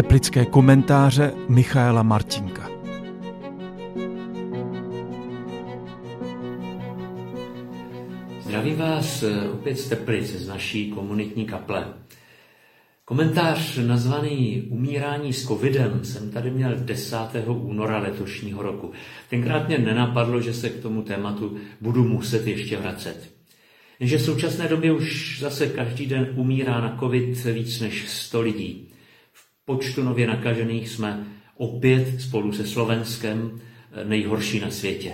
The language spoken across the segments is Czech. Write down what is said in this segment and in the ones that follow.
Teplické komentáře Michaela Martinka. Zdravím vás eh, opět z Teplic, z naší komunitní kaple. Komentář nazvaný Umírání s covidem jsem tady měl 10. února letošního roku. Tenkrát mě nenapadlo, že se k tomu tématu budu muset ještě vracet. Jenže v současné době už zase každý den umírá na covid víc než 100 lidí. Počtu nově nakažených jsme opět spolu se Slovenskem nejhorší na světě.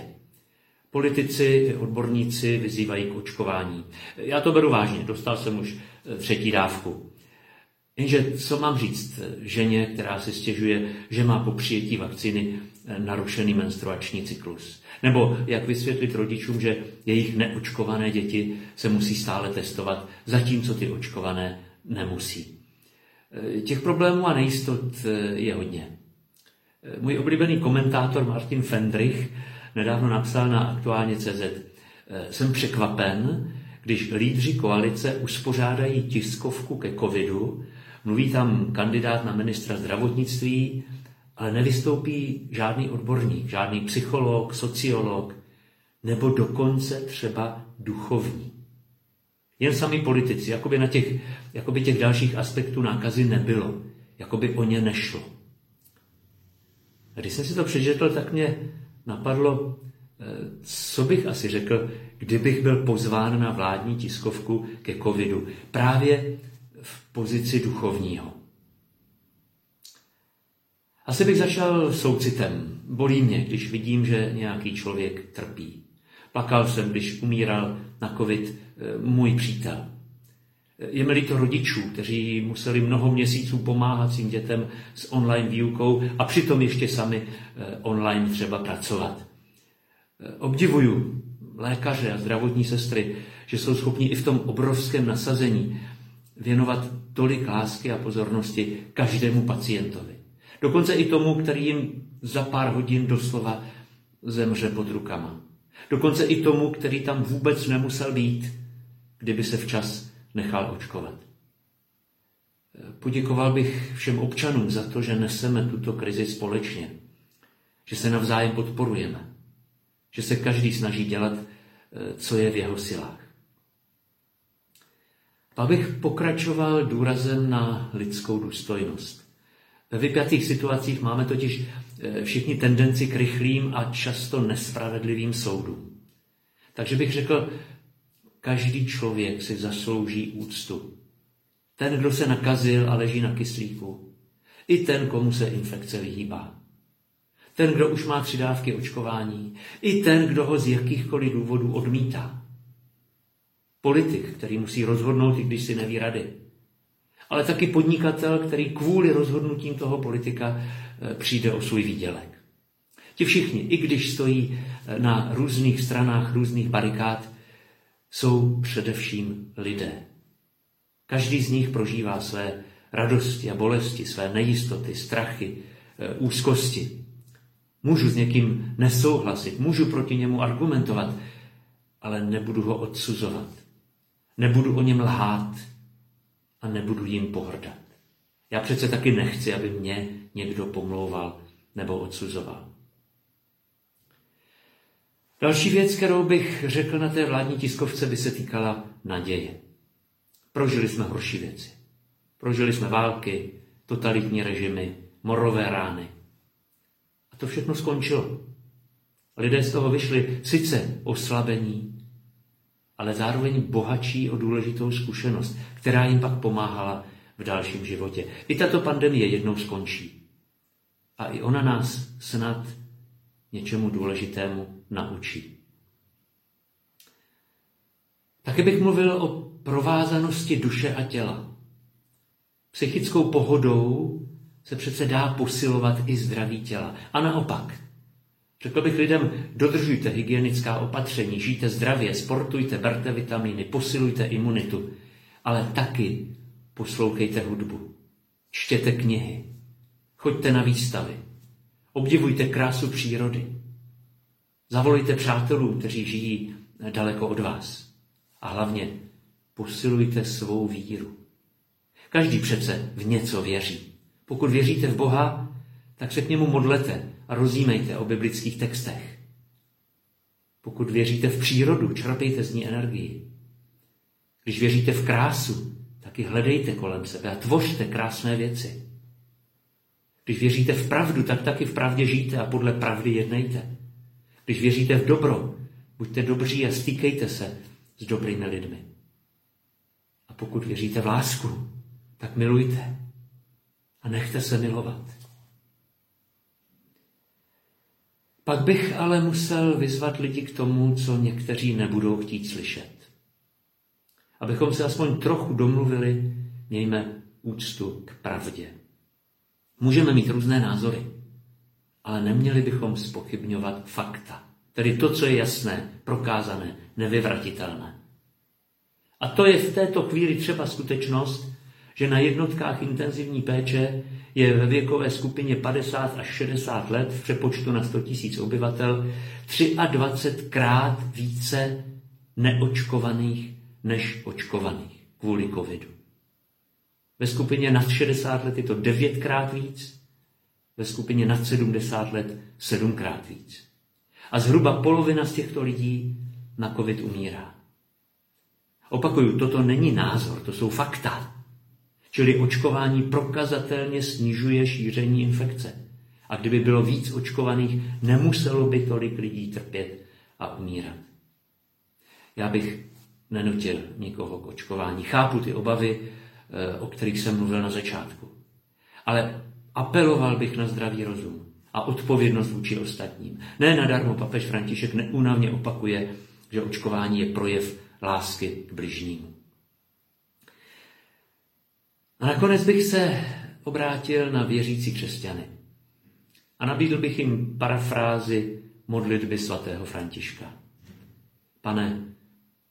Politici, odborníci vyzývají k očkování. Já to beru vážně, dostal jsem už třetí dávku. Jenže co mám říct ženě, která si stěžuje, že má po přijetí vakcíny narušený menstruační cyklus? Nebo jak vysvětlit rodičům, že jejich neočkované děti se musí stále testovat, zatímco ty očkované nemusí? Těch problémů a nejistot je hodně. Můj oblíbený komentátor Martin Fendrich nedávno napsal na aktuálně CZ. Jsem překvapen, když lídři koalice uspořádají tiskovku ke covidu, mluví tam kandidát na ministra zdravotnictví, ale nevystoupí žádný odborník, žádný psycholog, sociolog, nebo dokonce třeba duchovní. Jen sami politici, jako by, na těch, jako by těch dalších aspektů nákazy nebylo, jako by o ně nešlo. A když jsem si to přečetl, tak mě napadlo, eh, co bych asi řekl, kdybych byl pozván na vládní tiskovku ke covidu. Právě v pozici duchovního. Asi bych začal soucitem. Bolí mě, když vidím, že nějaký člověk trpí. Plakal jsem, když umíral na covid eh, můj přítel. Je mi to rodičů, kteří museli mnoho měsíců pomáhat svým dětem s online výukou a přitom ještě sami eh, online třeba pracovat. Eh, obdivuju lékaře a zdravotní sestry, že jsou schopni i v tom obrovském nasazení věnovat tolik lásky a pozornosti každému pacientovi. Dokonce i tomu, který jim za pár hodin doslova zemře pod rukama. Dokonce i tomu, který tam vůbec nemusel být, kdyby se včas nechal očkovat. Poděkoval bych všem občanům za to, že neseme tuto krizi společně, že se navzájem podporujeme, že se každý snaží dělat, eh, co je v jeho silách. Abych pokračoval důrazem na lidskou důstojnost. Ve vypjatých situacích máme totiž eh, všichni tendenci k rychlým a často nespravedlivým soudům. Takže bych řekl, každý člověk si zaslouží úctu. Ten, kdo se nakazil a leží na kyslíku. I ten, komu se infekce vyhýbá. Ten, kdo už má tři dávky očkování. I ten, kdo ho z jakýchkoliv důvodů odmítá. Politik, který musí rozhodnout, i když si neví rady. Ale taky podnikatel, který kvůli rozhodnutím toho politika eh, přijde o svůj výdělek. Ti všichni, i když stojí eh, na různých stranách různých barikád, jsou především lidé. Každý z nich prožívá své radosti a bolesti, své nejistoty, strachy, eh, úzkosti. Můžu s někým nesouhlasit, můžu proti němu argumentovat, ale nebudu ho odsuzovat. Nebudu o něm lhát a nebudu jim pohrdat. Já přece taky nechci, aby mě někdo pomlouval nebo odsuzoval. Další věc, kterou bych řekl na té vládní tiskovce, by se týkala naděje. Prožili jsme horší věci. Prožili jsme války, totalitní režimy, morové rány. A to všechno skončilo. Lidé z toho vyšli sice oslabení, ale zároveň bohatší o důležitou zkušenost, která jim pak pomáhala v dalším životě. I tato pandemie jednou skončí. A i ona nás snad něčemu důležitému naučí. Taky bych mluvil o provázanosti duše a těla. Psychickou pohodou se přece dá posilovat i zdraví těla. A naopak, Řekl bych lidem, dodržujte hygienická opatření, žijte zdravě, sportujte, berte vitamíny, posilujte imunitu, ale taky poslouchejte hudbu, čtěte knihy, choďte na výstavy, obdivujte krásu přírody, zavolejte přátelů, kteří žijí daleko od vás a hlavně posilujte svou víru. Každý přece v něco věří. Pokud věříte v Boha, tak se k němu modlete a rozjímejte o biblických textech. Pokud věříte v přírodu, čerpejte z ní energii. Když věříte v krásu, taky hledejte kolem sebe a tvořte krásné věci. Když věříte v pravdu, tak taky v pravdě žijte a podle pravdy jednejte. Když věříte v dobro, buďte dobří a stýkejte se s dobrými lidmi. A pokud věříte v lásku, tak milujte a nechte se milovat. Pak bych ale musel vyzvat lidi k tomu, co někteří nebudou chtít slyšet. Abychom se aspoň trochu domluvili, mějme úctu k pravdě. Můžeme mít různé názory, ale neměli bychom spochybňovat fakta. Tedy to, co je jasné, prokázané, nevyvratitelné. A to je v této chvíli třeba skutečnost, že na jednotkách intenzivní péče je ve věkové skupině 50 až 60 let v přepočtu na 100 000 obyvatel 23 krát více neočkovaných než očkovaných kvůli covidu. Ve skupině nad 60 let je to 9 krát víc, ve skupině nad 70 let 7 krát víc. A zhruba polovina z těchto lidí na covid umírá. Opakuju, toto není názor, to jsou fakta. Čili očkování prokazatelně snižuje šíření infekce. A kdyby bylo víc očkovaných, nemuselo by tolik lidí trpět a umírat. Já bych nenutil nikoho k očkování. Chápu ty obavy, eh, o kterých jsem mluvil na začátku. Ale apeloval bych na zdravý rozum a odpovědnost vůči ostatním. Ne nadarmo papež František neúnavně opakuje, že očkování je projev lásky k bližnímu. A nakonec bych se obrátil na věřící křesťany a nabídl bych jim parafrázi modlitby svatého Františka. Pane,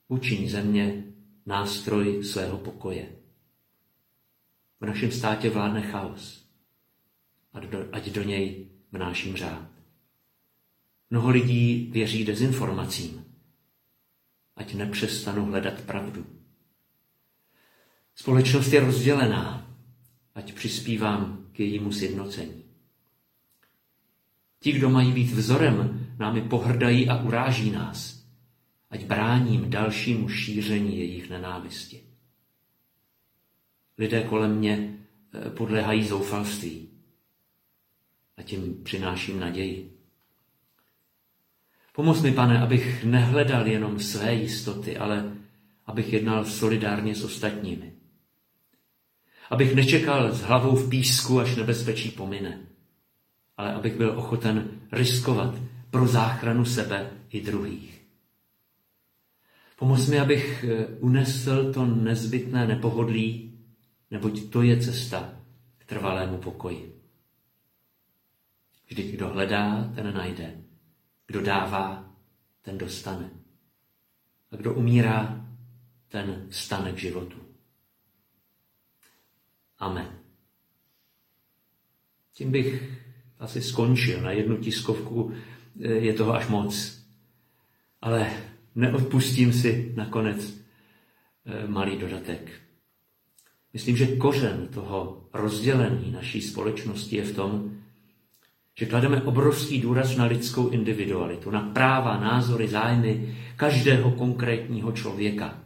učiň země nástroj svého pokoje. V našem státě vládne chaos, ať do něj vnáším řád. Mnoho lidí věří dezinformacím, ať nepřestanu hledat pravdu. Společnost je rozdělená, ať přispívám k jejímu sjednocení. Ti, kdo mají být vzorem, námi pohrdají a uráží nás, ať bráním dalšímu šíření jejich nenávisti. Lidé kolem mě eh, podléhají zoufalství a tím přináším naději. Pomoz mi, pane, abych nehledal jenom své jistoty, ale abych jednal solidárně s ostatními. Abych nečekal s hlavou v písku, až nebezpečí pomine, ale abych byl ochoten riskovat pro záchranu sebe i druhých. Pomoz mi, abych eh, unesl to nezbytné nepohodlí, neboť to je cesta k trvalému pokoji. Vždyť kdo hledá, ten najde. Kdo dává, ten dostane. A kdo umírá, ten stane k životu. Amen. Tím bych asi skončil. Na jednu tiskovku eh, je toho až moc. Ale neodpustím si nakonec eh, malý dodatek. Myslím, že kořen toho rozdělení naší společnosti je v tom, že klademe obrovský důraz na lidskou individualitu, na práva, názory, zájmy každého konkrétního člověka.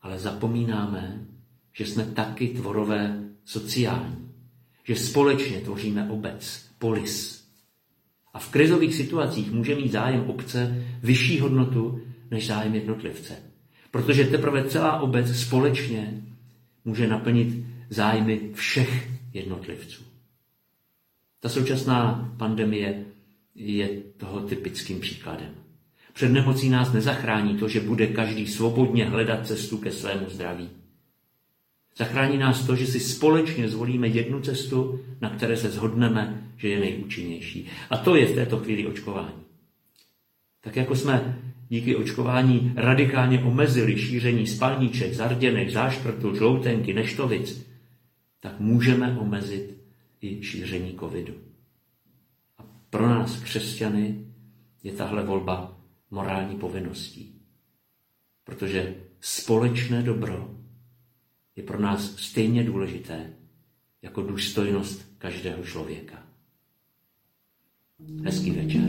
Ale zapomínáme, že jsme taky tvorové sociální, že společně tvoříme obec, polis. A v krizových situacích může mít zájem obce vyšší hodnotu než zájem jednotlivce. Protože teprve celá obec společně může naplnit zájmy všech jednotlivců. Ta současná pandemie je toho typickým příkladem. Před nemocí nás nezachrání to, že bude každý svobodně hledat cestu ke svému zdraví. Zachrání nás to, že si společně zvolíme jednu cestu, na které se shodneme, že je nejúčinnější. A to je v této chvíli očkování. Tak jako jsme díky očkování radikálně omezili šíření spalníček, zarděnek, záškrtů, žloutenky, neštovic, tak můžeme omezit i šíření covidu. A pro nás, křesťany, je tahle volba morální povinností. Protože společné dobro je pro nás stejně důležité jako důstojnost každého člověka. Hezký večer.